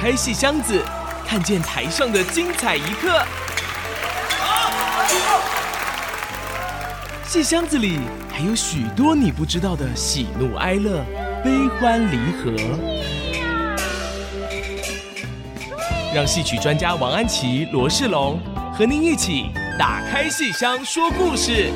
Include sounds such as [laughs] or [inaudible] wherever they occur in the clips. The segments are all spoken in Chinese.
开戏箱子，看见台上的精彩一刻。戏箱子里还有许多你不知道的喜怒哀乐、悲欢离合。让戏曲专家王安琪、罗世龙和您一起打开戏箱说故事。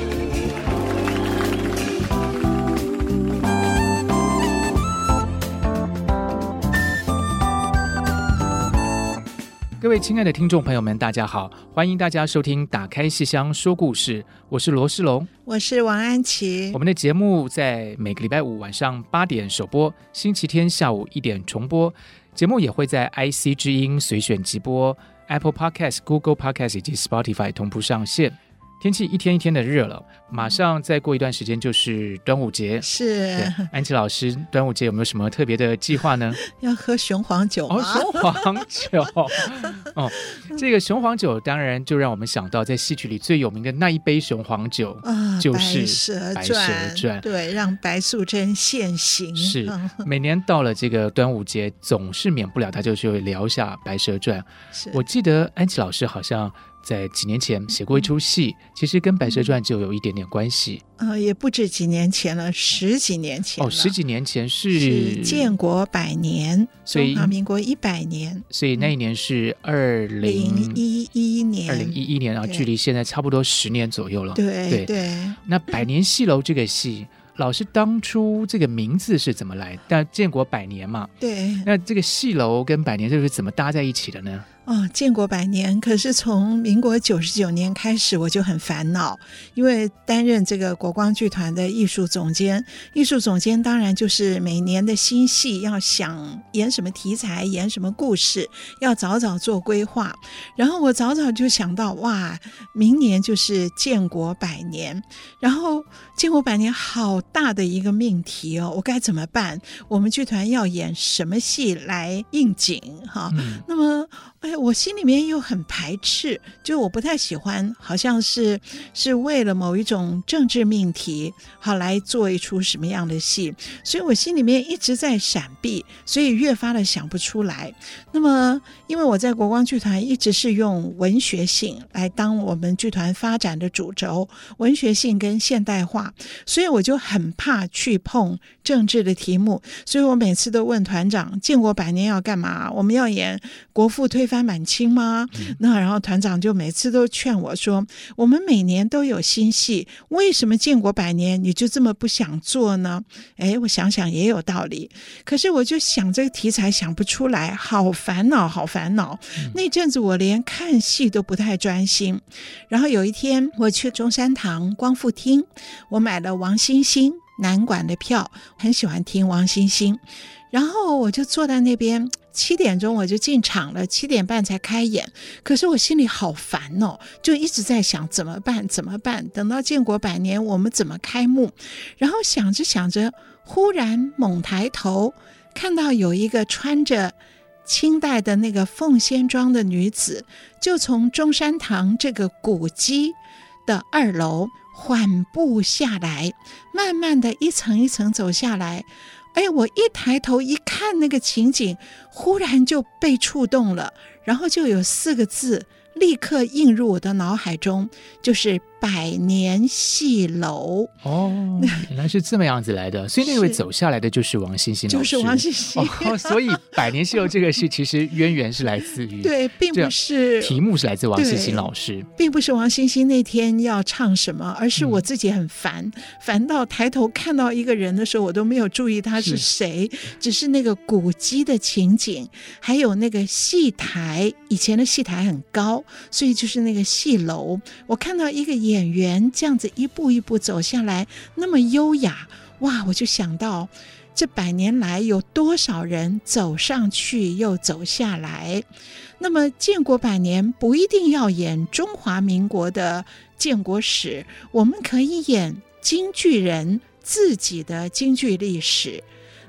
各位亲爱的听众朋友们，大家好！欢迎大家收听《打开戏箱说故事》，我是罗世龙，我是王安琪。我们的节目在每个礼拜五晚上八点首播，星期天下午一点重播。节目也会在 IC 之音随选直播、Apple Podcast、Google Podcast 以及 Spotify 同步上线。天气一天一天的热了，马上再过一段时间就是端午节。是安琪老师，端午节有没有什么特别的计划呢？[laughs] 要喝雄黄酒哦，雄黄酒 [laughs] 哦，这个雄黄酒当然就让我们想到在戏曲里最有名的那一杯雄黄酒啊，就是《白蛇传》。对，让白素贞现形。是每年到了这个端午节，总是免不了他就是会聊一下《白蛇传》。是我记得安琪老师好像。在几年前写过一出戏，其实跟《白蛇传》就有一点点关系。呃，也不止几年前了，十几年前。哦，十几年前是，是建国百年，所以中华民国一百年。所以那一年是二零一一年，二零一一年啊，距离现在差不多十年左右了。对对，对。那《百年戏楼》这个戏，老师当初这个名字是怎么来？但建国百年嘛，对。那这个戏楼跟百年这是怎么搭在一起的呢？哦，建国百年，可是从民国九十九年开始，我就很烦恼，因为担任这个国光剧团的艺术总监，艺术总监当然就是每年的新戏要想演什么题材，演什么故事，要早早做规划。然后我早早就想到，哇，明年就是建国百年，然后建国百年好大的一个命题哦，我该怎么办？我们剧团要演什么戏来应景？哈、嗯，那么。哎，我心里面又很排斥，就我不太喜欢，好像是是为了某一种政治命题，好来做一出什么样的戏，所以我心里面一直在闪避，所以越发的想不出来。那么，因为我在国光剧团一直是用文学性来当我们剧团发展的主轴，文学性跟现代化，所以我就很怕去碰政治的题目，所以我每次都问团长：建国百年要干嘛？我们要演国父推翻满清吗？那然后团长就每次都劝我说：“我们每年都有新戏，为什么建国百年你就这么不想做呢？”哎，我想想也有道理。可是我就想这个题材想不出来，好烦恼，好烦恼。那阵子我连看戏都不太专心。然后有一天我去中山堂光复厅，我买了王星星南管的票，很喜欢听王星星。然后我就坐在那边。七点钟我就进场了，七点半才开演。可是我心里好烦哦，就一直在想怎么办？怎么办？等到建国百年，我们怎么开幕？然后想着想着，忽然猛抬头，看到有一个穿着清代的那个凤仙装的女子，就从中山堂这个古迹的二楼缓步下来，慢慢的一层一层走下来。哎，我一抬头一看那个情景，忽然就被触动了，然后就有四个字立刻映入我的脑海中，就是。百年戏楼。哦，原来是这么样子来的，[laughs] 所以那位走下来的就是王星星老师，就是王星星。哦，所以百年戏楼这个戏其实渊源是来自于对，并不是题目是来自王星星老师，并不是王星星那天要唱什么，而是我自己很烦，嗯、烦到抬头看到一个人的时候，我都没有注意他是谁，是只是那个古迹的情景，还有那个戏台，以前的戏台很高，所以就是那个戏楼，我看到一个演。员这样子一步一步走下来，那么优雅哇！我就想到这百年来有多少人走上去又走下来。那么建国百年不一定要演中华民国的建国史，我们可以演京剧人自己的京剧历史。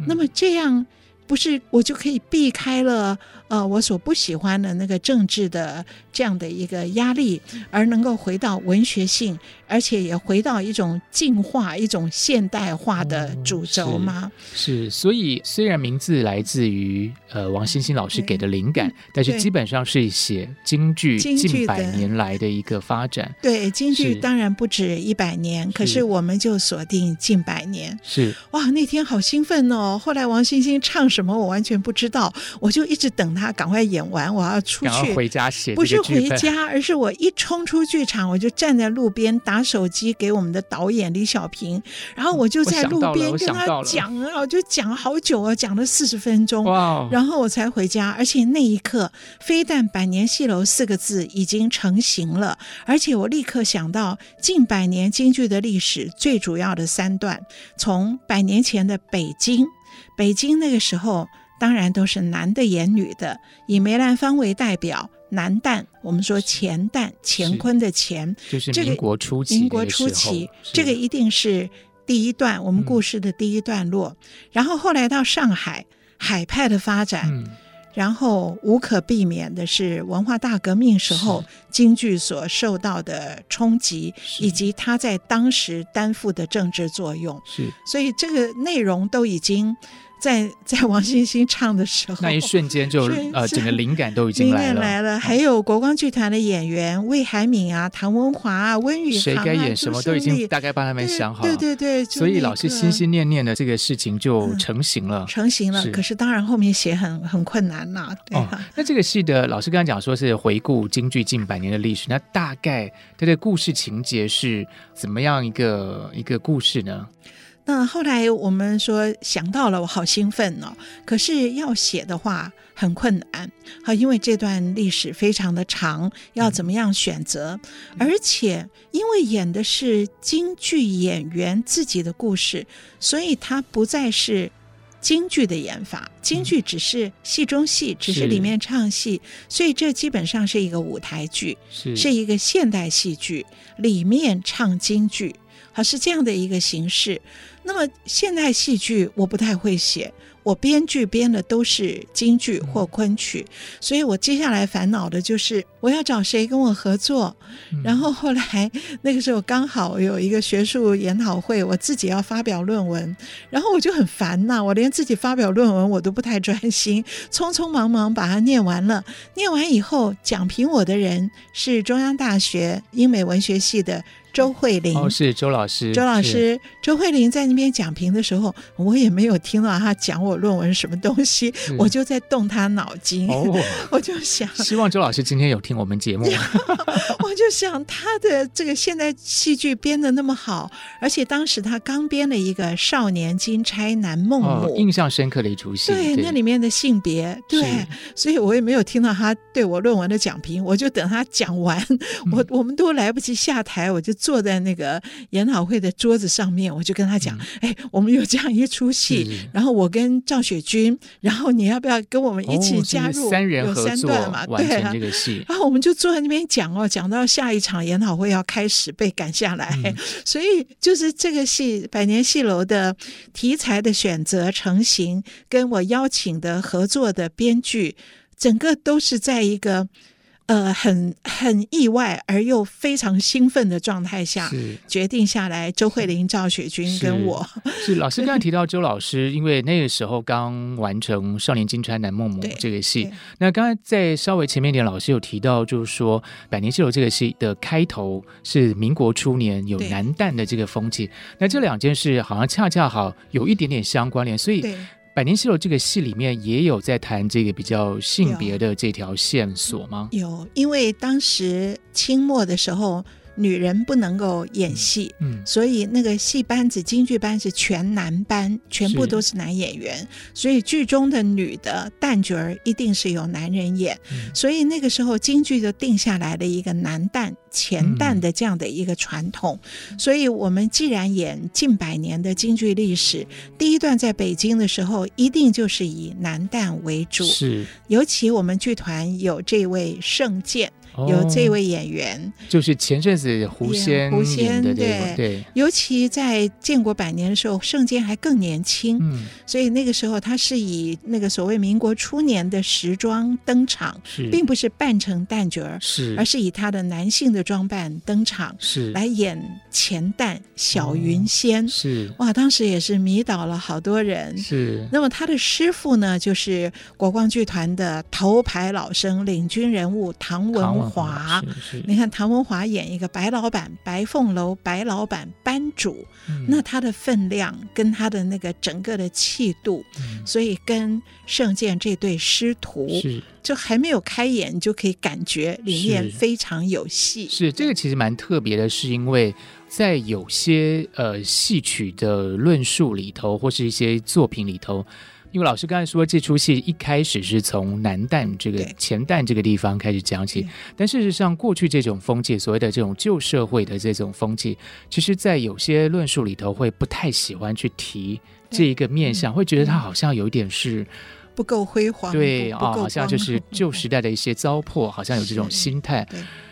那么这样不是我就可以避开了呃我所不喜欢的那个政治的这样的一个压力，而能够回到文学性，而且也回到一种进化、一种现代化的主轴吗？是，所以虽然名字来自于呃王欣欣老师给的灵感，但是基本上是写京剧近百年来的一个发展。对，京剧当然不止一百年，可是我们就锁定近百年。是哇，那天好兴奋哦！后来王欣欣唱什么我完全不知道，我就一直等他赶快演完，我要出去回家写。不是回家，而是我一冲出剧场，我就站在路边打手机给我们的导演李小平，然后我就在路边跟他讲啊，我就讲了好久啊，讲了四十分钟，哇！然后我才回家，而且那一刻，非但百年戏楼四个字已经成型了，而且我立刻想到近百年京剧的历史最主要的三段，从百年前的北京，北京那个时候当然都是男的演女的，以梅兰芳为代表。男旦，我们说乾旦，乾坤的干，就是民国初期。民国初期，这个一定是第一段，我们故事的第一段落。嗯、然后后来到上海，海派的发展，嗯、然后无可避免的是文化大革命时候京剧所受到的冲击，以及它在当时担负的政治作用。是，所以这个内容都已经。在在王星星唱的时候，那一瞬间就呃，整个灵感都已经来了。来了，还有国光剧团的演员魏海敏啊、唐文华啊、温宇航啊，谁该演什么都已经大概帮他们想好了。对对对，所以老师心心念念的这个事情就成型了。成型了，可是当然后面写很很困难呐。对。那这个戏的老师刚才讲说是回顾京剧近百年的历史，那大概它的故事情节是怎么样一个一个故事呢？那后来我们说想到了，我好兴奋哦！可是要写的话很困难，好，因为这段历史非常的长，要怎么样选择？嗯、而且因为演的是京剧演员自己的故事，所以它不再是京剧的演法。京剧只是戏中戏，嗯、只是里面唱戏，所以这基本上是一个舞台剧，是，是一个现代戏剧里面唱京剧，好，是这样的一个形式。那么现代戏剧我不太会写，我编剧编的都是京剧或昆曲，所以我接下来烦恼的就是我要找谁跟我合作。然后后来那个时候刚好有一个学术研讨会，我自己要发表论文，然后我就很烦呐，我连自己发表论文我都不太专心，[laughs] 匆匆忙忙把它念完了。念完以后，讲评我的人是中央大学英美文学系的。周慧玲哦，是周老师。周老师，周慧玲在那边讲评的时候，我也没有听到他讲我论文什么东西，我就在动他脑筋。哦，[laughs] 我就想，希望周老师今天有听我们节目。[laughs] 我就想他的这个现代戏剧编的那么好，而且当时他刚编了一个《少年金钗男孟母》哦，印象深刻的一出戏。对，对那里面的性别，对，所以我也没有听到他对我论文的讲评，我就等他讲完，嗯、我我们都来不及下台，我就。坐在那个研讨会的桌子上面，我就跟他讲：“嗯、哎，我们有这样一出戏，然后我跟赵雪君，然后你要不要跟我们一起加入？哦、三人合作有三段嘛，完成这个戏。然后我们就坐在那边讲哦，讲到下一场研讨会要开始被赶下来，嗯、[laughs] 所以就是这个戏百年戏楼的题材的选择成型，跟我邀请的合作的编剧，整个都是在一个。”呃，很很意外而又非常兴奋的状态下，是决定下来。周慧玲、赵雪君跟我 [laughs] 是，是老师刚才提到 [laughs] 周老师，因为那个时候刚完成《少年金川男梦母》这个戏。那刚才在稍微前面一点，老师有提到，就是说《百年戏楼》这个戏的开头是民国初年有南旦的这个风气。那这两件事好像恰恰好有一点点相关联，所以。百年西楼这个戏里面也有在谈这个比较性别的这条线索吗？有，因为当时清末的时候。女人不能够演戏，嗯，嗯，所以那个戏班子，京剧班是全男班，全部都是男演员，所以剧中的女的旦角儿一定是由男人演，嗯，所以那个时候京剧就定下来了一个男旦、前旦的这样的一个传统。嗯，所以我们既然演近百年的京剧历史，第一段在北京的时候，一定就是以男旦为主，是，尤其我们剧团有这位盛鉴。有这位演员，哦、就是前阵子狐仙胡仙的对。对，尤其在建国百年的时候，圣剑还更年轻，嗯，所以那个时候他是以那个所谓民国初年的时装登场，是，并不是扮成旦角儿，是，而是以他的男性的装扮登场，是。来演前旦小云仙，哦、是，哇，当时也是迷倒了好多人，是。那么他的师傅呢，就是国光剧团的头牌老生、领军人物唐文华。你看唐文华演一个白老板、白凤楼白老板班主，嗯、那他的分量跟他的那个整个的气度，嗯、所以跟圣剑这对师徒，就还没有开演，就可以感觉里面非常有戏。是，是这个其实蛮特别的，是因为在有些呃戏曲的论述里头，或是一些作品里头。因为老师刚才说，这出戏一开始是从南旦这个前旦这个地方开始讲起，但事实上，过去这种风气，所谓的这种旧社会的这种风气，其实，在有些论述里头会不太喜欢去提这一个面向，会觉得它好像有一点是不够辉煌，对啊，好像就是 [laughs] 旧时代的一些糟粕，好像有这种心态。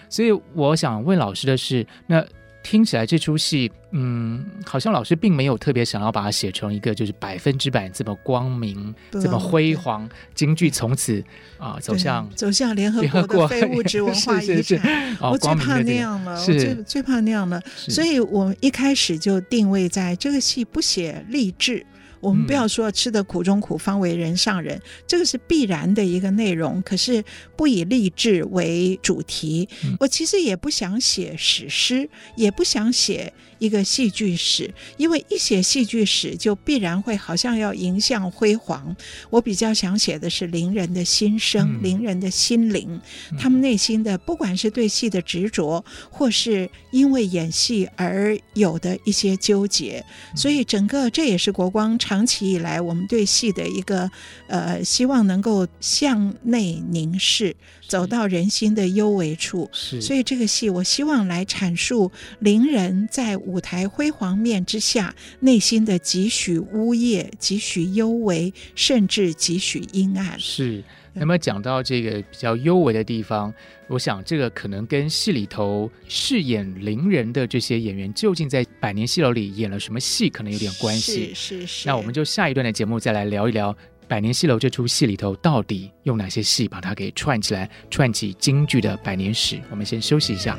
所以我想问老师的是，那。听起来这出戏，嗯，好像老师并没有特别想要把它写成一个就是百分之百这么光明、这么辉煌，京剧从此啊走向走向联合国的非物质文化 [laughs] 遗产。我最怕那样了，我最最怕那样了。所以我一开始就定位在这个戏不写励志。我们不要说吃的苦中苦，方为人上人，嗯，这个是必然的一个内容。可是不以励志为主题，嗯，我其实也不想写史诗，也不想写一个戏剧史，因为一写戏剧史就必然会好像要迎向辉煌。我比较想写的是伶人的心声，伶，嗯，人的心灵，嗯，他们内心的不管是对戏的执着，或是因为演戏而有的一些纠结。所以整个这也是国光长期以来，我们对戏的一个呃，希望能够向内凝视，走到人心的幽微处。是，所以这个戏，我希望来阐述伶人在舞台辉煌面之下，内心的几许呜咽，几许幽微，甚至几许阴暗。是。那么讲到这个比较幽微的地方，我想这个可能跟戏里头饰演伶人的这些演员究竟在百年戏楼里演了什么戏，可能有点关系。是是是。那我们就下一段的节目再来聊一聊百年戏楼这出戏里头到底用哪些戏把它给串起来，串起京剧的百年史。我们先休息一下。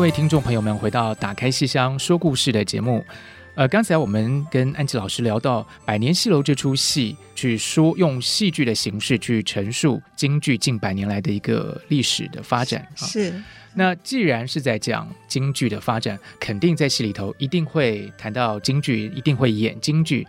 各位听众朋友们回到《打开戏箱说故事》的节目。呃，刚才我们跟安琪老师聊到《百年戏楼》这出戏，去说用戏剧的形式去陈述京剧近百年来的一个历史的发展。是。啊，那既然是在讲京剧的发展，肯定在戏里头一定会谈到京剧，一定会演京剧。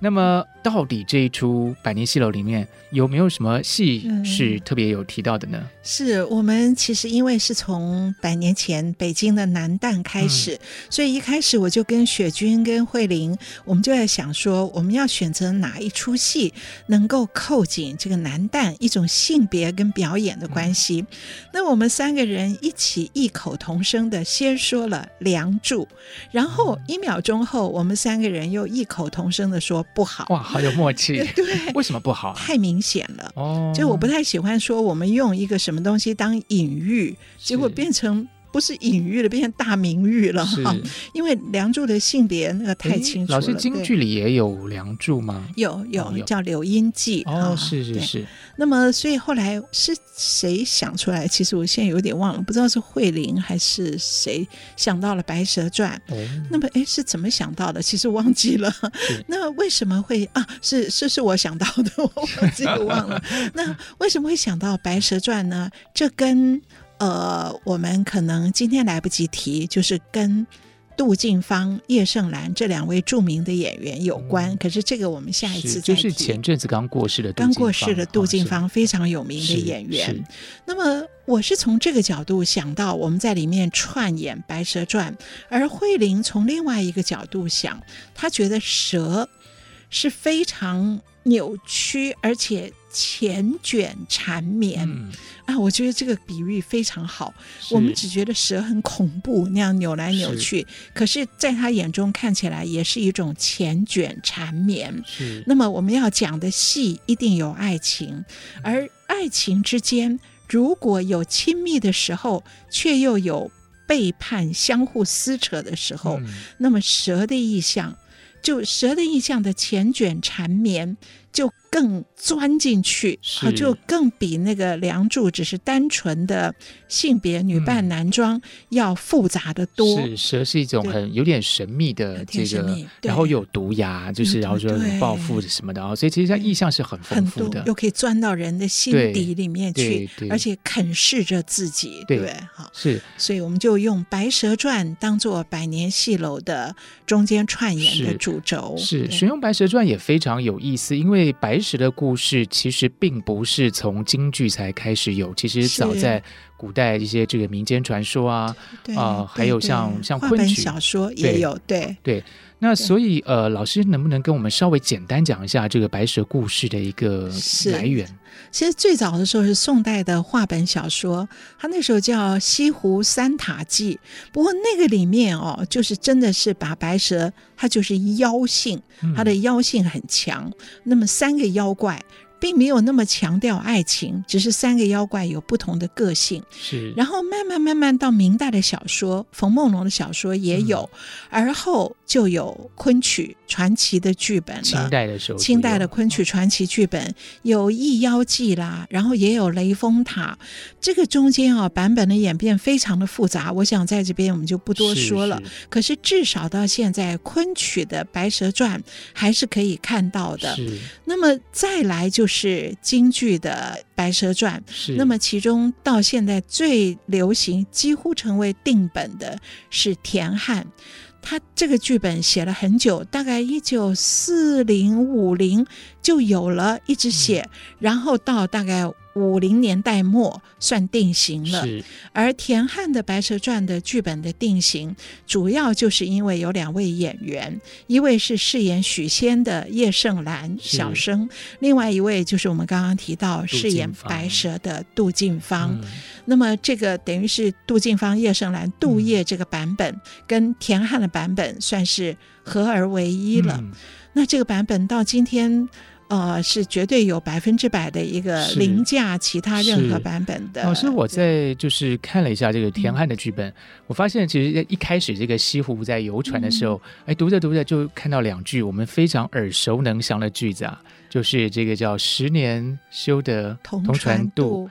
那么，到底这一出《百年戏楼》里面有没有什么戏是特别有提到的呢？嗯、是我们其实因为是从百年前北京的南旦开始，嗯、所以一开始我就跟雪君跟慧玲，我们就在想说，我们要选择哪一出戏能够扣紧这个南旦一种性别跟表演的关系。嗯、那我们三个人一起异口同声的先说了《梁祝》，然后一秒钟后，我们三个人又异口同声的说。不好哇，好有默契。[laughs] 对，为什么不好？太明显了哦。就我不太喜欢说我们用一个什么东西当隐喻，结果变成。不是隐喻了，变成大名喻了哈。因为梁祝的性别那个太清楚了。老师，京剧里也有梁祝吗？有有，叫柳荫记。哦，是是是。那么，所以后来是谁想出来？其实我现在有点忘了，不知道是慧玲还是谁想到了《白蛇传》。那么，哎，是怎么想到的？其实忘记了。[laughs] 那为什么会啊？是是是我想到的，我忘记了忘了。[laughs] 那为什么会想到《白蛇传》呢？这跟呃，我们可能今天来不及提，就是跟杜近芳、叶盛兰这两位著名的演员有关。嗯、可是这个我们下一次。就是前阵子刚过世的杜刚过世的杜近芳，非常有名的演员。那么我是从这个角度想到我们在里面串演《白蛇传》，而慧玲从另外一个角度想，她觉得蛇是非常扭曲，而且。繾卷缠绵、嗯、啊，我觉得这个比喻非常好。我们只觉得蛇很恐怖，那样扭来扭去，是可是在他眼中看起来也是一种缱绻缠绵。那么我们要讲的戏一定有爱情，而爱情之间如果有亲密的时候，却又有背叛、相互撕扯的时候，嗯、那么蛇的意象，就蛇的意象的缱绻缠绵。就更钻进去，是就更比那个梁祝只是单纯的性别女扮男装要复杂的多。是蛇是一种很有点神秘的这个，然后有毒牙，就是然后说报复什么的啊，所以其实它意象是很丰富的，又可以钻到人的心底里面去，而且啃噬着自己，对不对？好，是，所以我们就用《白蛇传》当做百年戏楼的中间串演的主轴。是，选用《白蛇传》也非常有意思，因为。白蛇的故事其实并不是从京剧才开始有，其实早在古代一些这个民间传说啊，啊，还有像像昆曲。小说也有，对。对。那所以呃，老师能不能跟我们稍微简单讲一下这个白蛇故事的一个来源？其实最早的时候是宋代的话本小说，它那时候叫《西湖三塔记》，不过那个里面哦，就是真的是把白蛇，它就是妖性，它的妖性很强。嗯、那么三个妖怪。并没有那么强调爱情，只是三个妖怪有不同的个性。是，然后慢慢慢慢到明代的小说，冯梦龙的小说也有，嗯、而后就有昆曲传奇的剧本了。清代的时候，清代的昆曲传奇剧本有《异妖记》啦，然后也有《雷峰塔》。这个中间啊，版本的演变非常的复杂，我想在这边我们就不多说了。是是，可是至少到现在，昆曲的《白蛇传》还是可以看到的。那么再来就。是京剧的《白蛇传》，那么其中到现在最流行、几乎成为定本的是田汉，他这个剧本写了很久，大概一九四零五零就有了，一直写，嗯、然后到大概。五零年代末算定型了，而田汉的《白蛇传》的剧本的定型，主要就是因为有两位演员，一位是饰演许仙的叶盛兰小生，另外一位就是我们刚刚提到饰演白蛇的杜近芳。嗯、那么这个等于是杜近芳、叶盛兰、杜叶这个版本，嗯、跟田汉的版本算是合而为一了。嗯、那这个版本到今天。呃，是绝对有百分之百的一个凌驾其他任何版本的。老师，我在就是看了一下这个田汉的剧本，嗯、我发现其实一开始这个西湖在游船的时候，哎、嗯，读着读着就看到两句我们非常耳熟能详的句子啊，就是这个叫“十年修得同船渡”。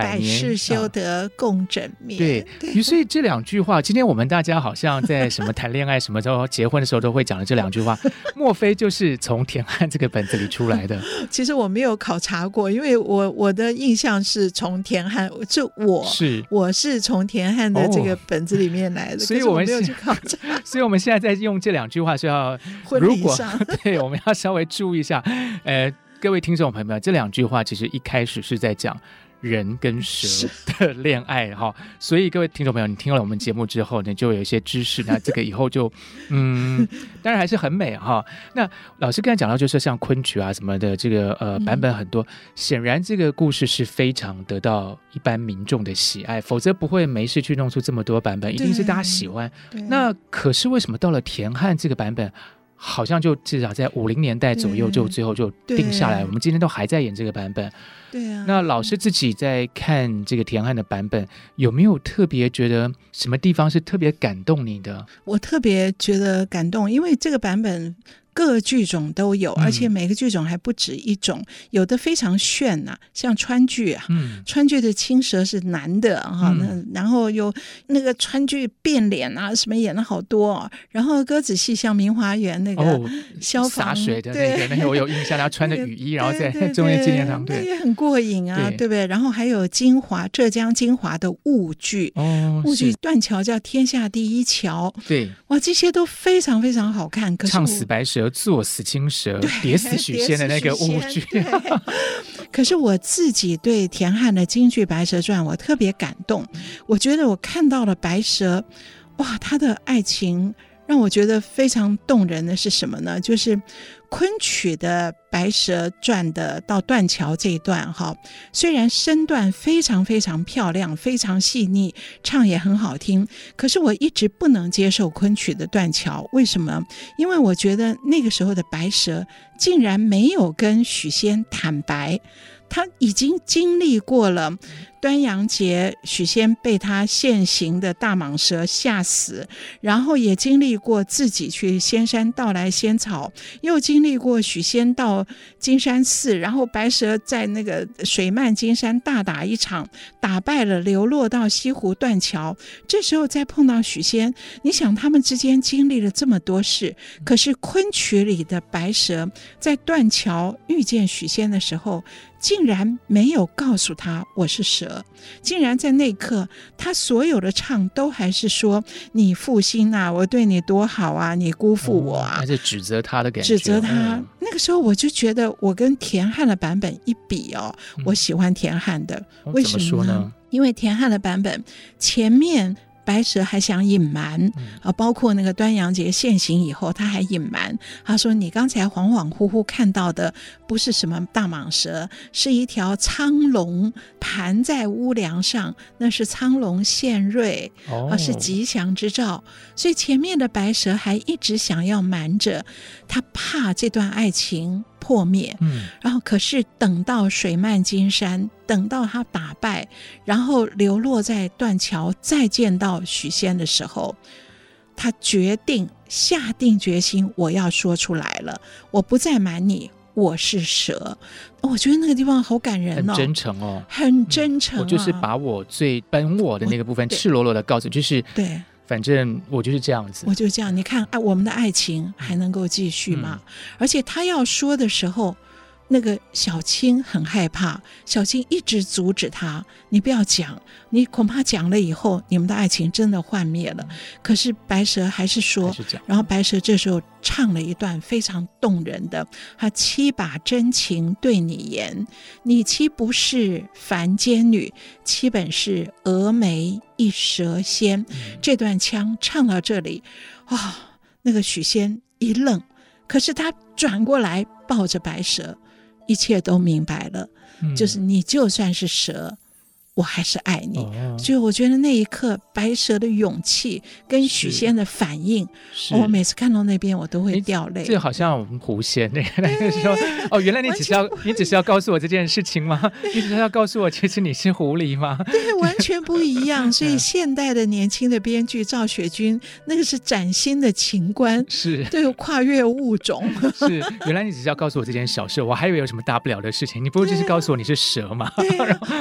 百世修得共枕眠。[laughs] 对，于是这两句话，今天我们大家好像在什么谈恋爱、什么时候结婚的时候都会讲的这两句话，[laughs] 莫非就是从田汉这个本子里出来的？[laughs] 其实我没有考察过，因为我我的印象是从田汉，就我是我是从田汉的这个本子里面来的，哦、所以我们没有去考察。所以我们现在在用这两句话是要，如果对，我们要稍微注意一下。呃，各位听众朋友们，这两句话其实一开始是在讲。人跟蛇的恋爱哈，所以各位听众朋友，你听了我们节目之后，你就有一些知识，那 [laughs] 这个以后就嗯，当然还是很美哈。那老师刚才讲到，就是像昆曲啊什么的，这个呃版本很多，显然这个故事是非常得到一般民众的喜爱，否则不会没事去弄出这么多版本，一定是大家喜欢。那可是为什么到了田汉这个版本？好像就至少在五零年代左右，就最后就定下来。我们今天都还在演这个版本。对啊。那老师自己在看这个田汉的版本，有没有特别觉得什么地方是特别感动你的？我特别觉得感动，因为这个版本。各剧种都有，而且每个剧种还不止一种，嗯、有的非常炫呐、啊，像川剧啊，嗯、川剧的青蛇是男的哈，那、嗯、然后有那个川剧变脸啊，什么演了好多、哦，然后歌子戏像明华园那个消防、洒、哦、水的那个，对那个我有印象，他穿着雨衣，[laughs] 然后在 [laughs] 中央纪念堂，对，也很过瘾啊，对，对不对？然后还有金华浙江金华的婺剧，哦，婺剧断桥叫天下第一桥，对，哇，这些都非常非常好看，可是唱死白蛇。作死青蛇，叠死许仙的那个乌剧。[laughs] 可是我自己对田汉的京剧《白蛇传》我特别感动，我觉得我看到了白蛇，哇，他的爱情。让我觉得非常动人的是什么呢？就是昆曲的《白蛇传》的到断桥这一段，哈，虽然身段非常非常漂亮，非常细腻，唱也很好听，可是我一直不能接受昆曲的断桥。为什么？因为我觉得那个时候的白蛇竟然没有跟许仙坦白，他已经经历过了。端阳节，许仙被他现形的大蟒蛇吓死，然后也经历过自己去仙山盗来仙草，又经历过许仙到金山寺，然后白蛇在那个水漫金山大打一场，打败了，流落到西湖断桥。这时候再碰到许仙，你想他们之间经历了这么多事，可是昆曲里的白蛇在断桥遇见许仙的时候，竟然没有告诉他我是蛇，竟然在那一刻，他所有的唱都还是说你负心啊，我对你多好啊，你辜负我啊，还是指责他的感觉，指责他。嗯、那个时候我就觉得，我跟田汉的版本一比哦，嗯、我喜欢田汉的，为什么呢？因为田汉的版本前面。白蛇还想隐瞒啊，包括那个端阳节现行以后，他还隐瞒。他说：“你刚才恍恍惚惚看到的不是什么大蟒蛇，是一条苍龙盘在屋梁上，那是苍龙献瑞，啊，是吉祥之兆。所以前面的白蛇还一直想要瞒着，他怕这段爱情。”破灭，嗯，然后可是等到水漫金山，等到他打败，然后流落在断桥，再见到许仙的时候，他决定下定决心，我要说出来了，我不再瞒你，我是蛇。我觉得那个地方好感人哦，很真诚哦，很真诚，啊嗯。我就是把我最本我的那个部分赤裸裸的告诉，就是对。反正我就是这样子，我就这样。你看，爱我们的爱情还能够继续吗？嗯、而且他要说的时候。那个小青很害怕，小青一直阻止他：“你不要讲，你恐怕讲了以后，你们的爱情真的幻灭了。”可是白蛇还是说，是然后白蛇这时候唱了一段非常动人的：“他七把真情对你言，你岂不是凡间女？妻本是峨眉一蛇仙。嗯”这段腔唱到这里，啊、哦，那个许仙一愣，可是他转过来抱着白蛇。一切都明白了，嗯、就是你就算是蛇。我还是爱你，哦、所以我觉得那一刻白蛇的勇气跟许仙的反应，我每次看到那边我都会掉泪。这好像我们狐仙那个那个时候，[laughs] 哦，原来你只是要你只是要告诉我这件事情吗？你只是要告诉我其实你是狐狸吗？对，[laughs] 完全不一样。[laughs] 所以现代的年轻的编剧赵雪君，那个是崭新的情观，是对跨越物种。是，原来你只是要告诉我这件小事，我还以为有什么大不了的事情。你不如就是告诉我你是蛇吗？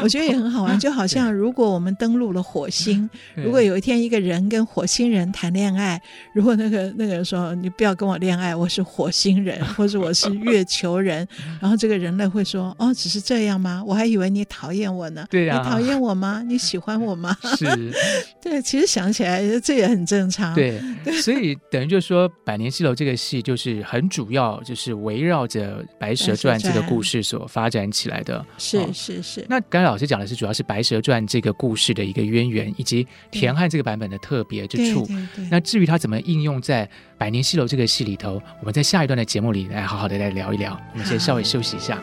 我觉得也很好玩。就就好像，如果我们登陆了火星，[laughs] 如果有一天一个人跟火星人谈恋爱，[laughs] 如果那个那个人说，你不要跟我恋爱，我是火星人，[laughs] 或者我是月球人，然后这个人类会说，哦，只是这样吗？我还以为你讨厌我呢。对呀，你讨厌我吗？你喜欢我吗？是，对，其实想起来这也很正常。对，所以等于就是说，《百年西楼》这个戏就是很主要，就是围绕着《白蛇传》这个故事所发展起来的。是是是。那刚才老师讲的是，主要是白。《蛇传》这个故事的一个渊源，以及田汉这个版本的特别之处。那至于它怎么应用在《百年西楼》这个戏里头，我们在下一段的节目里来好好的来聊一聊。我们先稍微休息一下。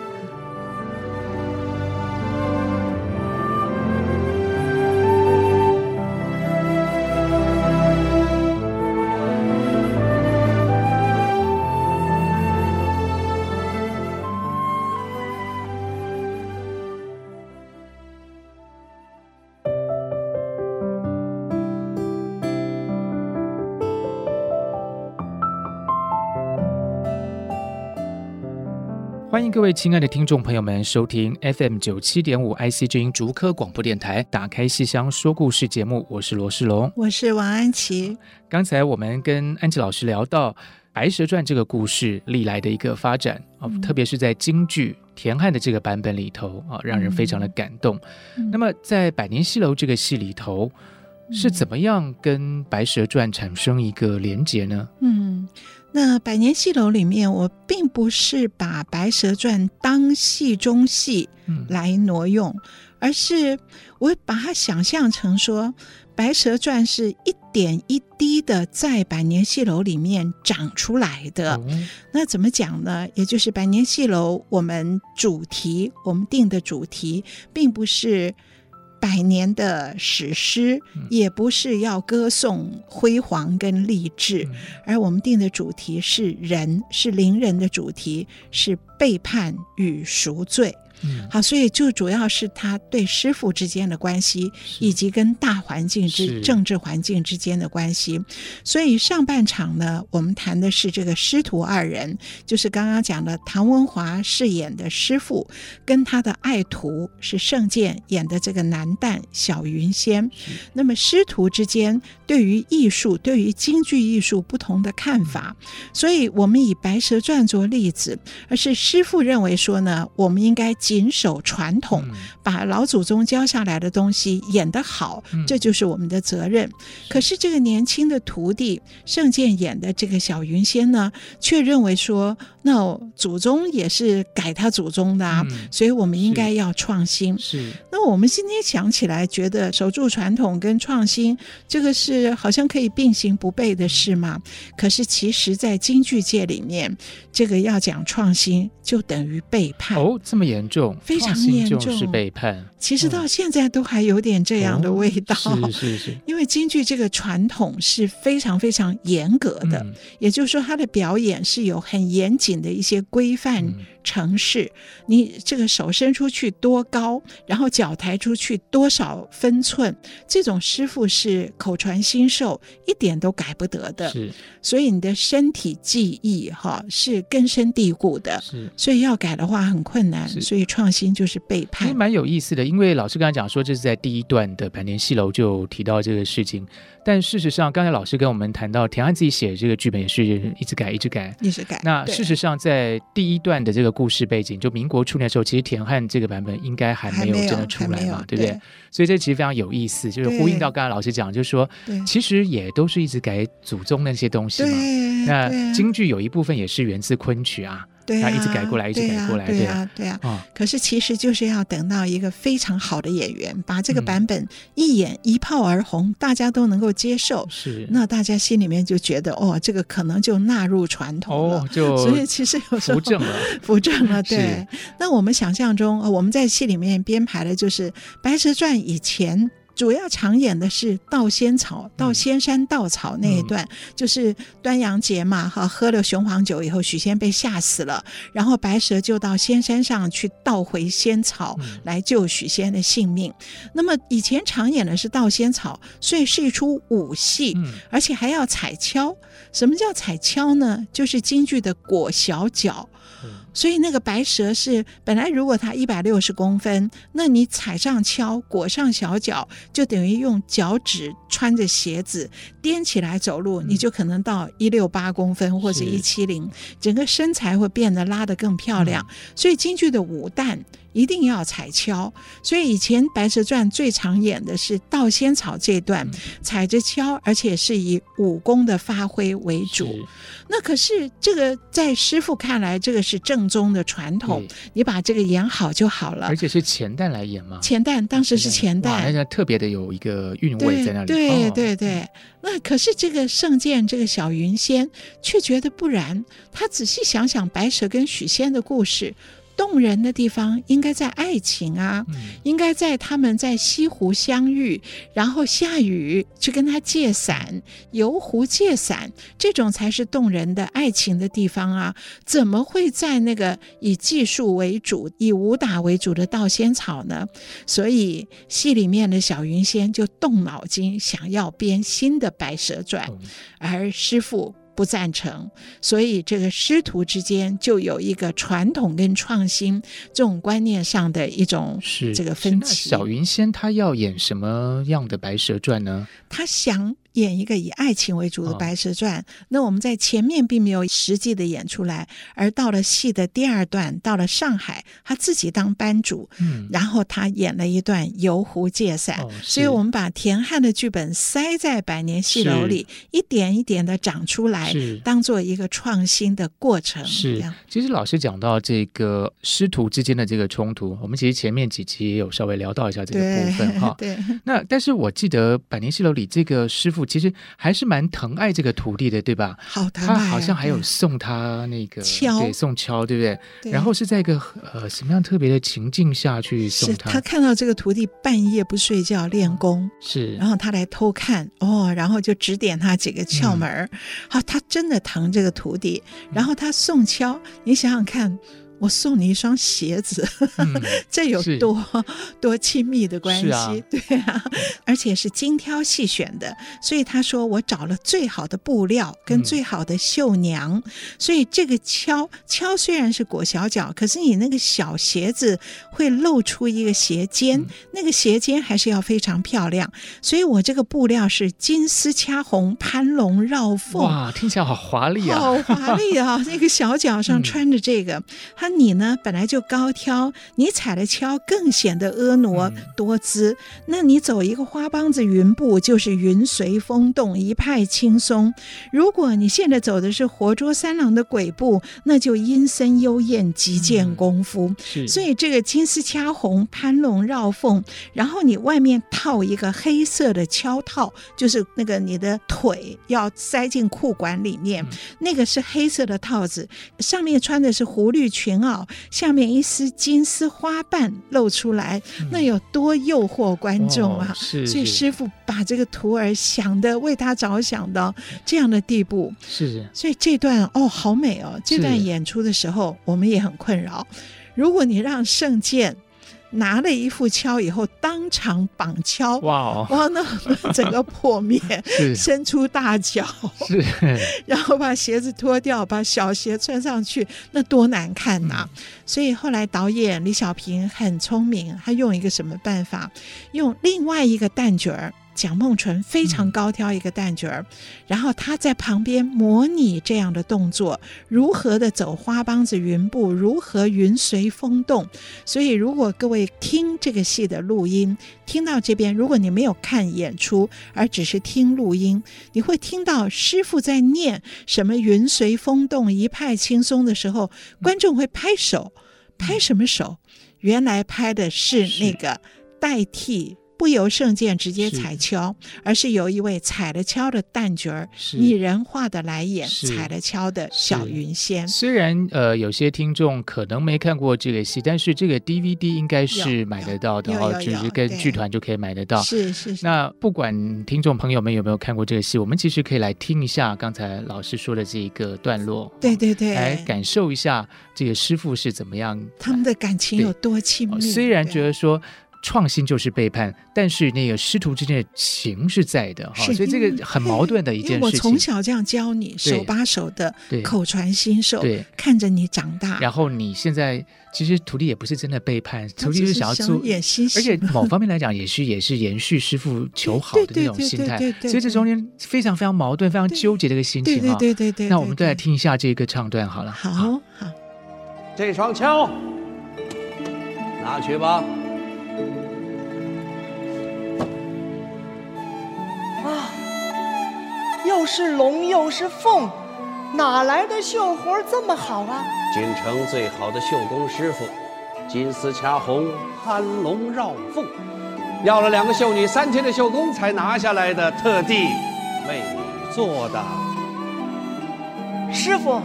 各位亲爱的听众朋友们收听 FM 九七点五 IC 之音竹科广播电台，打开戏箱说故事节目，我是罗世龙，我是王安琪。刚才我们跟安琪老师聊到《白蛇传》这个故事历来的一个发展啊，嗯、特别是在京剧田汉的这个版本里头啊，让人非常的感动。嗯、那么在《百年西楼》这个戏里头，是怎么样跟《白蛇传》产生一个连结呢？嗯。那《百年戏楼》里面，我并不是把《白蛇传》当戏中戏来挪用，嗯、而是我把它想象成说，《白蛇传》是一点一滴的在《百年戏楼》里面长出来的。嗯、那怎么讲呢？也就是《百年戏楼》，我们主题我们定的主题，并不是。百年的史诗，也不是要歌颂辉煌跟励志，而我们定的主题是人，是伶人的主题，是背叛与赎罪。嗯，好，所以就主要是他对师傅之间的关系，以及跟大环境之政治环境之间的关系。所以上半场呢，我们谈的是这个师徒二人，就是刚刚讲的唐文华饰演的师傅，跟他的爱徒是圣剑演的这个男旦小云仙。那么师徒之间对于艺术、对于京剧艺术不同的看法，所以我们以《白蛇传》做例子，而是师傅认为说呢，我们应该。谨守传统，把老祖宗教下来的东西演得好，嗯、这就是我们的责任。可是这个年轻的徒弟盛剑演的这个小云仙呢，却认为说，那祖宗也是改他祖宗的啊，嗯、所以我们应该要创新。是。那我们今天想起来，觉得守住传统跟创新，这个是好像可以并行不悖的事吗？可是其实，在京剧界里面，这个要讲创新，就等于背叛。哦，这么严重。非常严重，是背叛。其实到现在都还有点这样的味道。哦、是是是，[laughs] 因为京剧这个传统是非常非常严格的，嗯、也就是说，它的表演是有很严谨的一些规范程式。嗯、你这个手伸出去多高，然后脚抬出去多少分寸，这种师傅是口传心授，一点都改不得的。是，所以你的身体记忆哈是根深蒂固的。是，所以要改的话很困难。所以。创新就是背叛，蛮有意思的。因为老师刚才讲说，这是在第一段的《百年戏楼》就提到这个事情。但事实上，刚才老师跟我们谈到，田汉自己写的这个剧本也是一直改，一直改，一直改。那事实上，在第一段的这个故事背景，就民国初年的时候，其实田汉这个版本应该还没有真的出来嘛，对不对？所以这其实非常有意思，就是呼应到刚才老师讲，就是说，其实也都是一直改祖宗那些东西嘛。那京剧有一部分也是源自昆曲啊。对啊，一直改过来，一直改过来，对啊，对啊。可是其实就是要等到一个非常好的演员把这个版本一演一炮而红，大家都能够接受，是那大家心里面就觉得哦，这个可能就纳入传统了，就所以其实有时候扶正了，[laughs] 扶正了。对，那我们想象中，我们在戏里面编排的就是《白蛇传》以前。主要常演的是盗仙草，到仙山盗草那一段，嗯、就是端阳节嘛，哈，喝了雄黄酒以后，许仙被吓死了，然后白蛇就到仙山上去盗回仙草，来救许仙的性命。嗯、那么以前常演的是盗仙草，所以是一出武戏，嗯、而且还要踩跷。什么叫踩跷呢？就是京剧的裹小脚。所以那个白蛇是本来如果它一百六十公分，那你踩上跷，裹上小脚，就等于用脚趾穿着鞋子踮起来走路，你就可能到一六八公分或者一七零，整个身材会变得拉得更漂亮。所以京剧的武旦。一定要踩跷，所以以前《白蛇传》最常演的是盗仙草这段，踩着跷，而且是以武功的发挥为主。那可是这个在师傅看来，这个是正宗的传统，你把这个演好就好了。而且是钱旦来演吗？钱旦当时是钱旦，那个特别的有一个韵味在那里。对对对对，哦、那可是这个圣剑这个小云仙却觉得不然，他仔细想想白蛇跟许仙的故事。动人的地方应该在爱情啊，嗯、应该在他们在西湖相遇，然后下雨去跟他借伞，游湖借伞，这种才是动人的爱情的地方啊！怎么会在那个以技术为主、以武打为主的盗仙草呢？所以戏里面的小云仙就动脑筋，想要编新的《白蛇传》，嗯、而师父。不赞成，所以这个师徒之间就有一个传统跟创新这种观念上的一种这个分歧。小云仙他要演什么样的《白蛇传》呢？他想演一个以爱情为主的《白蛇传》，哦，那我们在前面并没有实际的演出来，而到了戏的第二段，到了上海，他自己当班主，嗯，然后他演了一段游湖借伞，哦，所以我们把田汉的剧本塞在百年戏楼里，一点一点的长出来，当做一个创新的过程。是，其实老师讲到这个师徒之间的这个冲突，我们其实前面几期也有稍微聊到一下这个部分哈。对，那但是我记得百年戏楼里这个师傅其实还是蛮疼爱这个徒弟的，对吧？好疼爱啊，他好像还有送他那个敲，对，送敲，对不对？对，然后是在一个呃什么样特别的情境下去送他？他看到这个徒弟半夜不睡觉练功，是，然后他来偷看哦，然后就指点他几个窍门儿。好，嗯，他真的疼这个徒弟，然后他送敲，你想想看。我送你一双鞋子，嗯、[laughs] 这有多多亲密的关系？啊 [laughs] 对啊，而且是精挑细选的。所以他说我找了最好的布料跟最好的绣娘，嗯、所以这个敲敲虽然是裹小脚，可是你那个小鞋子会露出一个鞋尖，嗯、那个鞋尖还是要非常漂亮。所以我这个布料是金丝掐红，攀龙绕凤。哇，听起来好华丽啊！好华丽啊！那个小脚上穿着这个。嗯那你呢？本来就高挑，你踩了跷更显得婀娜多姿。嗯、那你走一个花梆子云步，就是云随风动，一派轻松。如果你现在走的是活捉三郎的鬼步，那就阴森幽艳，极见功夫。嗯、所以这个金丝掐红，攀龙绕凤，然后你外面套一个黑色的跷套，就是那个你的腿要塞进裤管里面，嗯、那个是黑色的套子，上面穿的是狐狸裙。袄下面一丝金丝花瓣露出来，嗯、那有多诱惑观众啊！是，所以师傅把这个徒儿想的为他着想到这样的地步，是。所以这段哦，好美哦！这段演出的时候，我们也很困扰。如果你让圣剑。拿了一副锹以后，当场绑锹，哇哦，哇，那整个破灭，[laughs] 伸出大脚，是，[laughs] 然后把鞋子脱掉，把小鞋穿上去，那多难看呐！嗯、所以后来导演李小平很聪明，他用一个什么办法？用另外一个蛋卷儿。蒋梦纯非常高挑一个旦角儿，嗯、然后他在旁边模拟这样的动作，如何的走花梆子云步，如何云随风动。所以，如果各位听这个戏的录音，听到这边，如果你没有看演出，而只是听录音，你会听到师傅在念什么“云随风动，一派轻松”的时候，观众会拍手，拍什么手？原来拍的是那个代替。不由圣剑直接踩敲，是而是由一位踩了敲的旦角儿拟人化的来演踩了敲的小云仙。虽然呃有些听众可能没看过这个戏，但是这个 DVD 应该是买得到的哦，就是跟剧团就可以买得到。是是是。那不管听众朋友们有没有看过这个戏，我们其实可以来听一下刚才老师说的这一个段落。对对对，来感受一下这个师傅是怎么样，他们的感情有多亲密。虽然觉得说。创新就是背叛，但是那个师徒之间的情是在的哈，所以这个很矛盾的一件事情。我从小这样教你，手把手的，口传心授，对，看着你长大。然后你现在其实徒弟也不是真的背叛，徒弟是想要做演戏，而且某方面来讲也是也是延续师傅求好的那种心态。所以这中间非常非常矛盾，非常纠结的一个心情哈。对对对。那我们再来听一下这个唱段好了。好好，这双枪拿去吧。又是龙又是凤，哪来的绣活这么好啊？京城最好的绣工师傅，金丝掐红，攀龙绕凤，要了两个绣女三天的绣工才拿下来的，特地为你做的。师傅，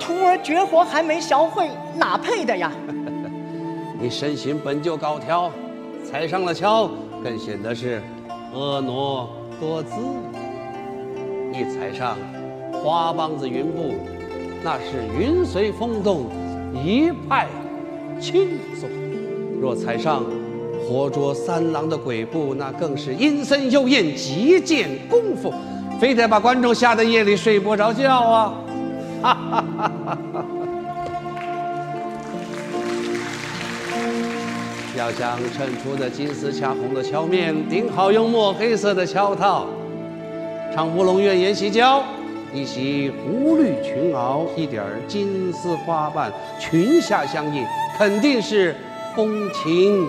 徒儿绝活还没学会，哪配的呀？[laughs] 你身形本就高挑，踩上了跷，更显得是婀娜多姿。一踩上花梆子云步，那是云随风动，一派轻松；若踩上活捉三郎的鬼步，那更是阴森幽艳，极见功夫，非得把观众吓得夜里睡不着觉啊！哈哈哈哈哈！要想衬出那金丝掐红的跷面顶好，用墨黑色的跷套。唱乌龙院宴喜轿，一袭红绿裙袄，一点金丝花瓣，裙下相映，肯定是风情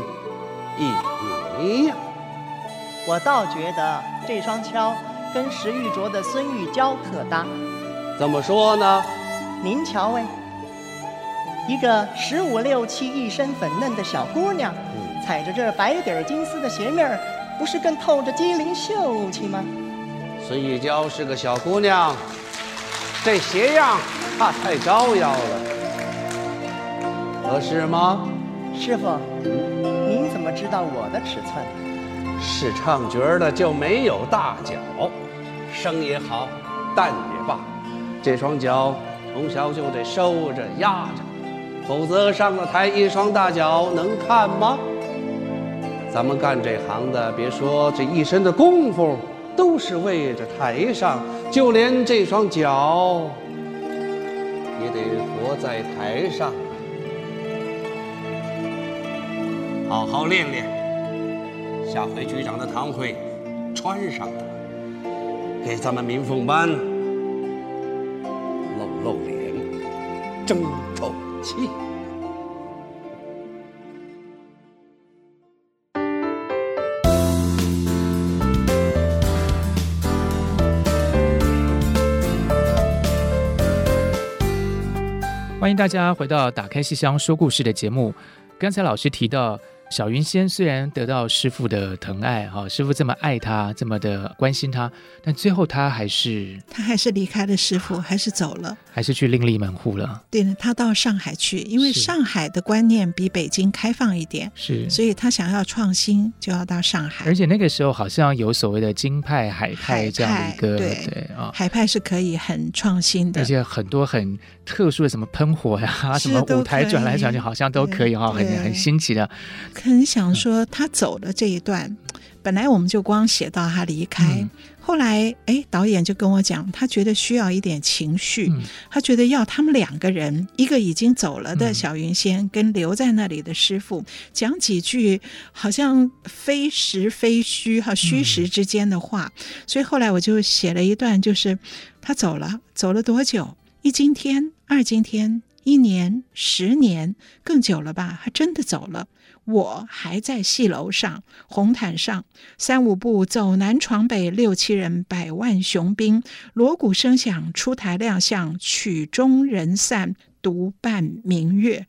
旖旎呀。我倒觉得这双敲跟石玉镯的孙玉娇可搭。怎么说呢？您瞧喂，一个十五六七、一身粉嫩的小姑娘，踩着这白底儿金丝的鞋面儿，不是更透着机灵秀气吗？孙玉娇是个小姑娘，这鞋样怕太招摇了，合适吗？师傅，您怎么知道我的尺寸？是唱角儿的就没有大脚，声也好，旦也罢，这双脚从小就得收着压着，否则上了台一双大脚能看吗？咱们干这行的，别说这一身的功夫都是为着台上，就连这双脚也得活在台上，好好练练。下回局长的堂会，穿上它，给咱们民凤班露露脸，争口气。欢迎大家回到《打开戏箱说故事》的节目。刚才老师提到。小云仙虽然得到师傅的疼爱，哈，师傅这么爱他，这么的关心他，但最后他还是他还是离开了师傅，还是走了，还是去另立门户了。对呢，他到上海去，因为上海的观念比北京开放一点，是，所以他想要创新，就要到上海。而且那个时候好像有所谓的京派、海派这样的一个，对对啊，海派是可以很创新的，而且很多很特殊的什么喷火呀，什么舞台转来转去，好像都可以哈，很很新奇的。很想说他走的这一段，本来我们就光写到他离开，后来哎，导演就跟我讲，他觉得需要一点情绪，他觉得要他们两个人，一个已经走了的小云仙，跟留在那里的师傅讲几句好像非实非虚哈虚实之间的话，所以后来我就写了一段，就是他走了，走了多久？一今天，二今天，一年，十年，更久了吧？他真的走了。我还在戏楼上，红毯上，三五步走南闯北，六七人，百万雄兵，锣鼓声响，出台亮相，曲终人散，独伴明月。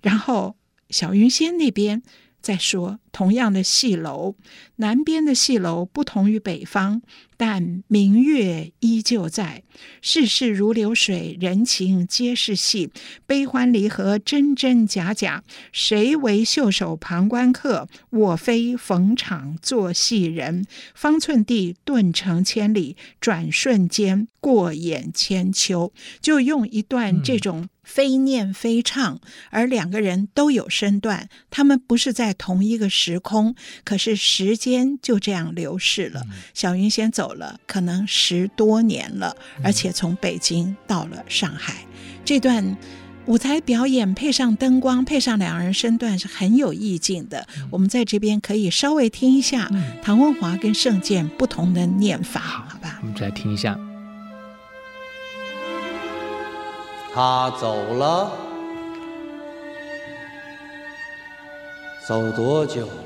然后小云仙那边。再说，同样的戏楼，南边的戏楼不同于北方，但明月依旧在。世事如流水，人情皆是戏，悲欢离合真真假假。谁为袖手旁观客？我非逢场作戏人。方寸地顿成千里，转瞬间过眼千秋。就用一段这种。嗯非念非唱，而两个人都有身段，他们不是在同一个时空，可是时间就这样流逝了。嗯、小云仙走了，可能十多年了，而且从北京到了上海。嗯、这段舞台表演配上灯光，配上两人身段是很有意境的。嗯、我们在这边可以稍微听一下唐文华跟圣剑不同的念法，好，好吧？我们再来听一下。他走了，走多久了？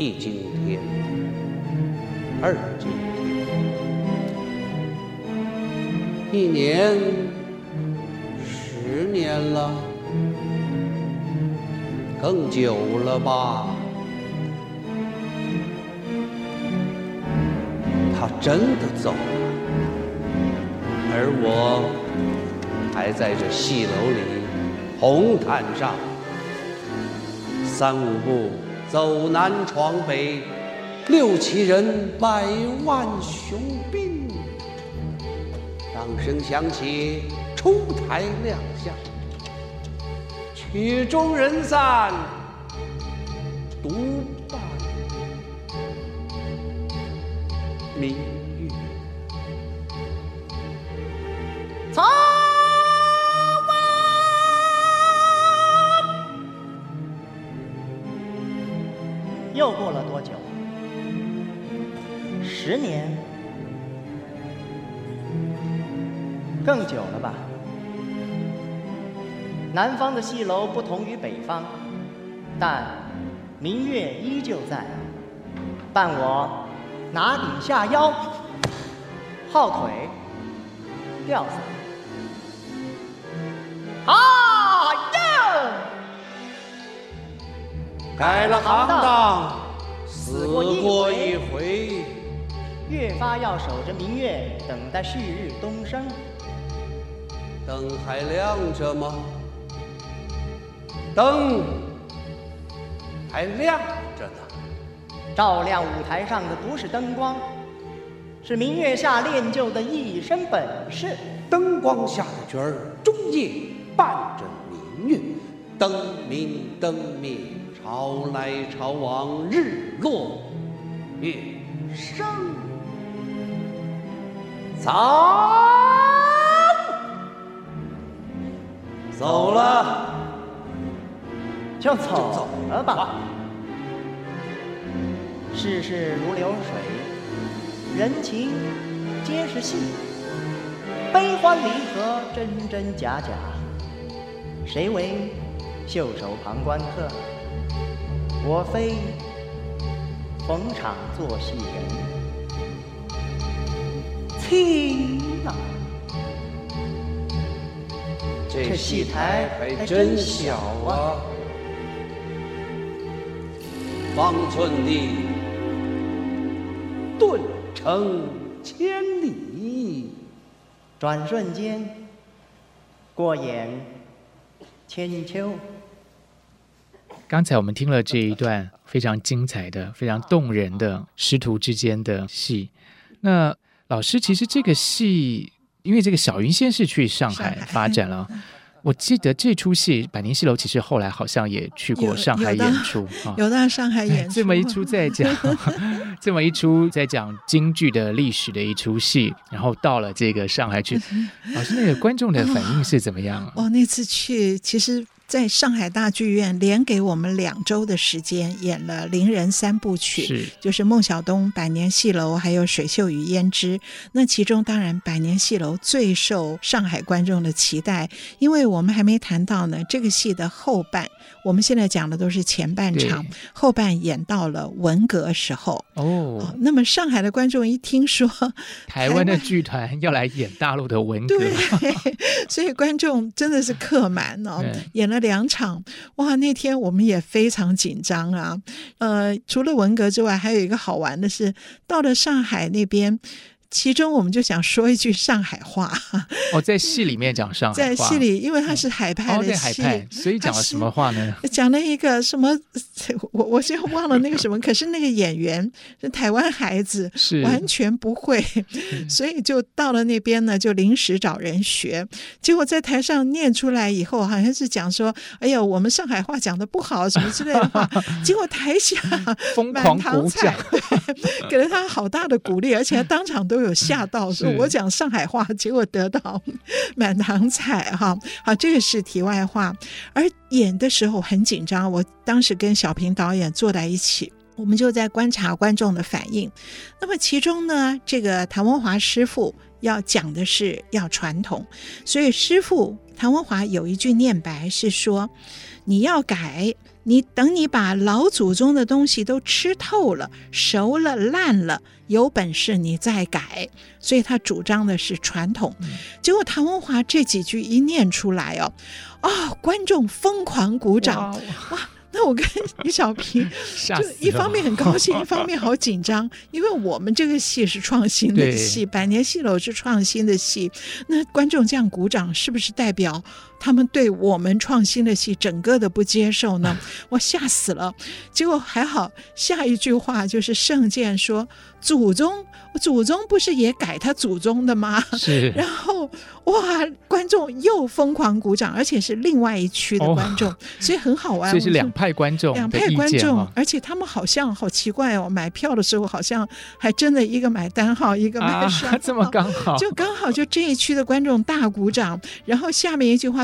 一今天，二今天，一年，十年了，更久了吧？他真的走了。而我还在这戏楼里，红毯上，三五步走南闯北，六七人百万雄兵，掌声响起，出台亮相，曲终人散，独伴明。又过了多久？十年，更久了吧？南方的戏楼不同于北方，但明月依旧在。伴我拿底下腰，号腿，吊嗓。啊呀！改了行当，死过一回，越发要守着明月，等待旭日东升。灯还亮着吗？灯还亮着呢。照亮舞台上的不是灯光，是明月下练就的一身本事。灯光下的角儿，终夜伴着明月，灯明灯灭，潮来潮往，日落月升。走，走了。就走了吧。世事如流水，人情皆是戏，悲欢离合，真真假假。谁为袖手旁观客？我非逢场作戏人。天哪，这戏台还真小啊！方寸地顿成千里，转瞬间过眼千秋。刚才我们听了这一段非常精彩的、非常动人的师徒之间的戏。那老师，其实这个戏，因为这个小云先是去上海发展了。[laughs] 我记得这出戏《百年戏楼》其实后来好像也去过上海演出啊，有到上海演出。这么一出在讲，[laughs] 这么一出在讲京剧的历史的一出戏，然后到了这个上海去，[laughs] 老师那个观众的反应是怎么样？哦，那次去其实。在上海大剧院连给我们两周的时间演了伶人三部曲，是就是孟小冬《百年戏楼》还有《水袖与胭脂》。那其中当然《百年戏楼》最受上海观众的期待，因为我们还没谈到呢，这个戏的后半，我们现在讲的都是前半场，后半演到了文革时候哦，哦。那么上海的观众一听说台湾的剧团要来演大陆的文革，对，[laughs] 所以观众真的是客满哦，演了。两场哇，那天我们也非常紧张啊。呃，除了文革之外，还有一个好玩的是，到了上海那边。其中我们就想说一句上海话。哦，在戏里面讲上海话。在戏里，因为他是海派的戏，哦、海派，所以讲了什么话呢？讲了一个什么？[laughs] 我我现在忘了那个什么。[laughs] 可是那个演员是台湾孩子，是完全不会，所以就到了那边呢，就临时找人学。结果在台上念出来以后，好像是讲说：“哎呀，我们上海话讲的不好，什么之类的话。[laughs] ”结果台下疯狂鼓掌，给了他好大的鼓励，而且当场都。都有吓到，说我讲上海话，结果得到满堂彩哈。好，这个是题外话。而演的时候很紧张，我当时跟小平导演坐在一起，我们就在观察观众的反应。那么其中呢，这个谭文华师傅要讲的是要传统，所以师傅谭文华有一句念白是说：“你要改。”你等你把老祖宗的东西都吃透了、熟了、烂了，有本事你再改。所以他主张的是传统。嗯、结果谭文华这几句一念出来哦，啊、哦，观众疯狂鼓掌，哇！哇 [laughs] 那我跟李小平 [laughs] 就一方面很高兴，[laughs] 一方面好紧张，因为我们这个戏是创新的戏，百年戏楼是创新的戏，那观众这样鼓掌，是不是代表他们对我们创新的戏整个的不接受呢？我吓死了。结果还好，下一句话就是圣剑说：“祖宗，祖宗不是也改他祖宗的吗？”是。[laughs] 然后哇，观众又疯狂鼓掌，而且是另外一区的观众，哦、所以很好玩。这是两派观众，两派观众，而且他们好像好奇怪哦，买票的时候好像还真的一个买单号，一个买 [laughs] 双号，啊，这么刚好，就刚好就这一区的观众大鼓掌，然后下面一句话。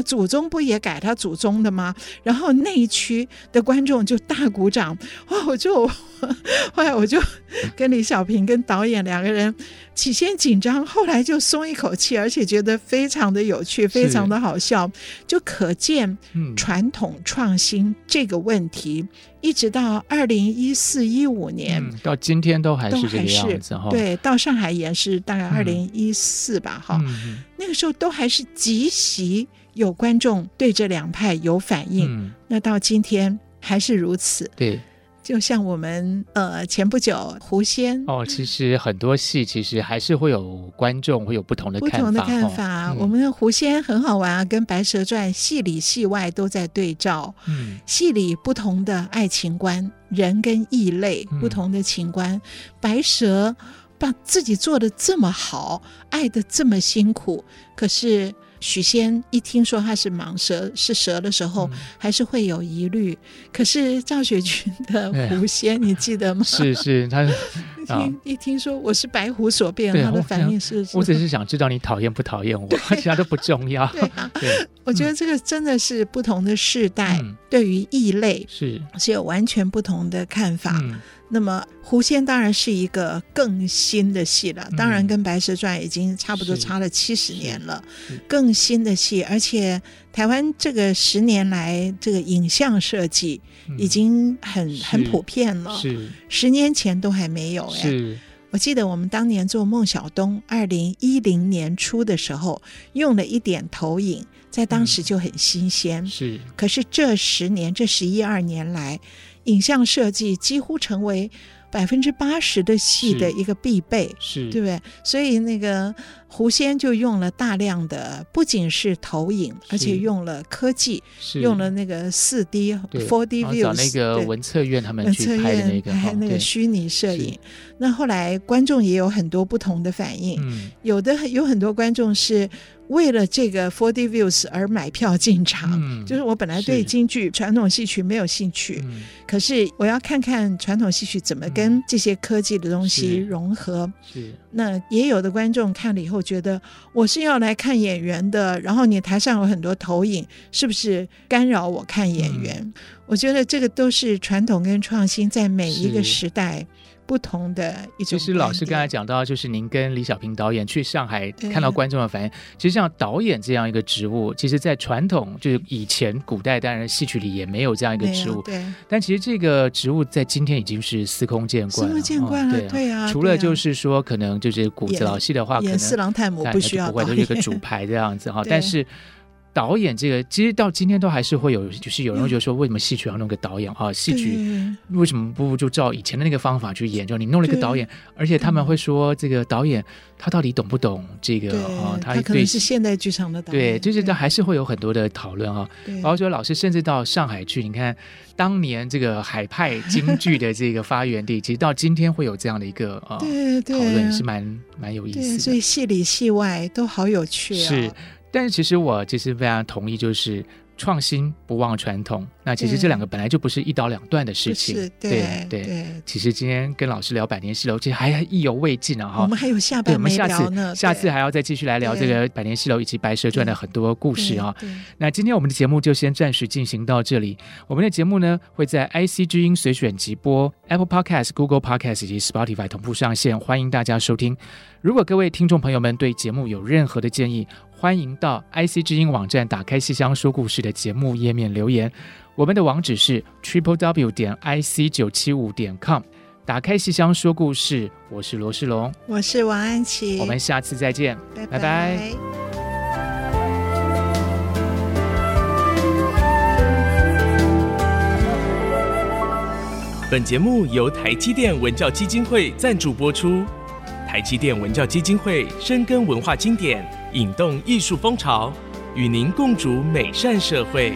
到二零一四一五年到今天都还是这个样子哈。对，到上海也是大概二零一四吧哈。嗯那个时候都还是极其有观众对这两派有反应，嗯、那到今天还是如此。对，就像我们呃前不久狐仙哦，其实很多戏其实还是会有观众会有不同的看法。不同的看法，我们的狐仙很好玩啊，跟白蛇传戏里戏外都在对照。嗯，戏里不同的爱情观，人跟异类不同的情观，嗯、白蛇。把自己做的这么好，爱的这么辛苦，可是许仙一听说他是蟒蛇，是蛇的时候，嗯、还是会有疑虑。可是赵雪君的狐仙，哎、你记得吗？[laughs] 是是，他一听一听说我是白狐所变，他的反应是，是：我只是想知道你讨厌不讨厌我，其他都不重要。对啊，[laughs] 对，我觉得这个真的是不同的世代，嗯、对于异类是。是有完全不同的看法。嗯。那么狐仙当然是一个更新的戏了，当然跟白蛇传已经差不多差了七十年了，更新的戏，而且台湾这个十年来这个影像设计已经很、嗯、很普遍了，是十年前都还没有哎。是我记得我们当年做孟小冬，二零一零年初的时候用了一点投影，在当时就很新鲜，嗯、是。可是这十年，这十一二年来。影像设计几乎成为百分之八十的戏的一个必备，是，对不对？所以那个狐仙就用了大量的，不仅是投影，而且用了科技，是用了那个四 D、four D views，那个文策院他们去拍的那个拍那个虚拟摄影。那后来观众也有很多不同的反应，嗯、有的有很多观众是。为了这个 Forty views 而买票进场，嗯、就是我本来对京剧传统戏曲没有兴趣，嗯、可是我要看看传统戏曲怎么跟这些科技的东西融合。是，是那也有的观众看了以后觉得，我是要来看演员的，然后你台上有很多投影，是不是干扰我看演员？嗯、我觉得这个都是传统跟创新在每一个时代。不同的一种。其实老师刚才讲到，就是您跟李小平导演去上海看到观众的反应。其实像导演这样一个职务，其实，在传统就是以前古代，当然戏曲里也没有这样一个职务。对。但其实这个职务在今天已经是司空见惯了。司空见惯了，对啊。除了就是说，可能就是古子老戏的话，可能四郎探母不需要，不会都是一个主牌这样子哈。[laughs] 但是。导演这个其实到今天都还是会有，就是有人觉得说，为什么戏曲要弄个导演啊？戏曲为什么不就照以前的那个方法去演？就你弄了一个导演，而且他们会说，这个导演他到底懂不懂这个啊？他可能是现代剧场的导演，对，就是他还是会有很多的讨论哈。然后说老师甚至到上海去，你看当年这个海派京剧的这个发源地，其实到今天会有这样的一个啊讨论，是蛮蛮有意思的。所以戏里戏外都好有趣啊。是。但是其实我其实非常同意，就是创新不忘传统。那其实这两个本来就不是一刀两断的事情。对对。其实今天跟老师聊百年戏楼，其实还意犹未尽啊！哈，我们还有下半。我们下次下次还要再继续来聊这个百年戏楼以及白蛇传的很多故事啊。那今天我们的节目就先暂时进行到这里。我们的节目呢会在 IC 之音随选即播、Apple Podcast、Google Podcast 以及 Spotify 同步上线，欢迎大家收听。如果各位听众朋友们对节目有任何的建议，欢迎到 IC 之音网站打开戏箱说故事的节目页面留言，我们的网址是 triple w 点 ic 九七五点 com。打开戏箱说故事，我是罗世龙，我是王安琪，我们下次再见，拜拜。拜拜。本节目由台积电文教基金会赞助播出，台积电文教基金会深耕文化经典。引动艺术风潮，与您共筑美善社会。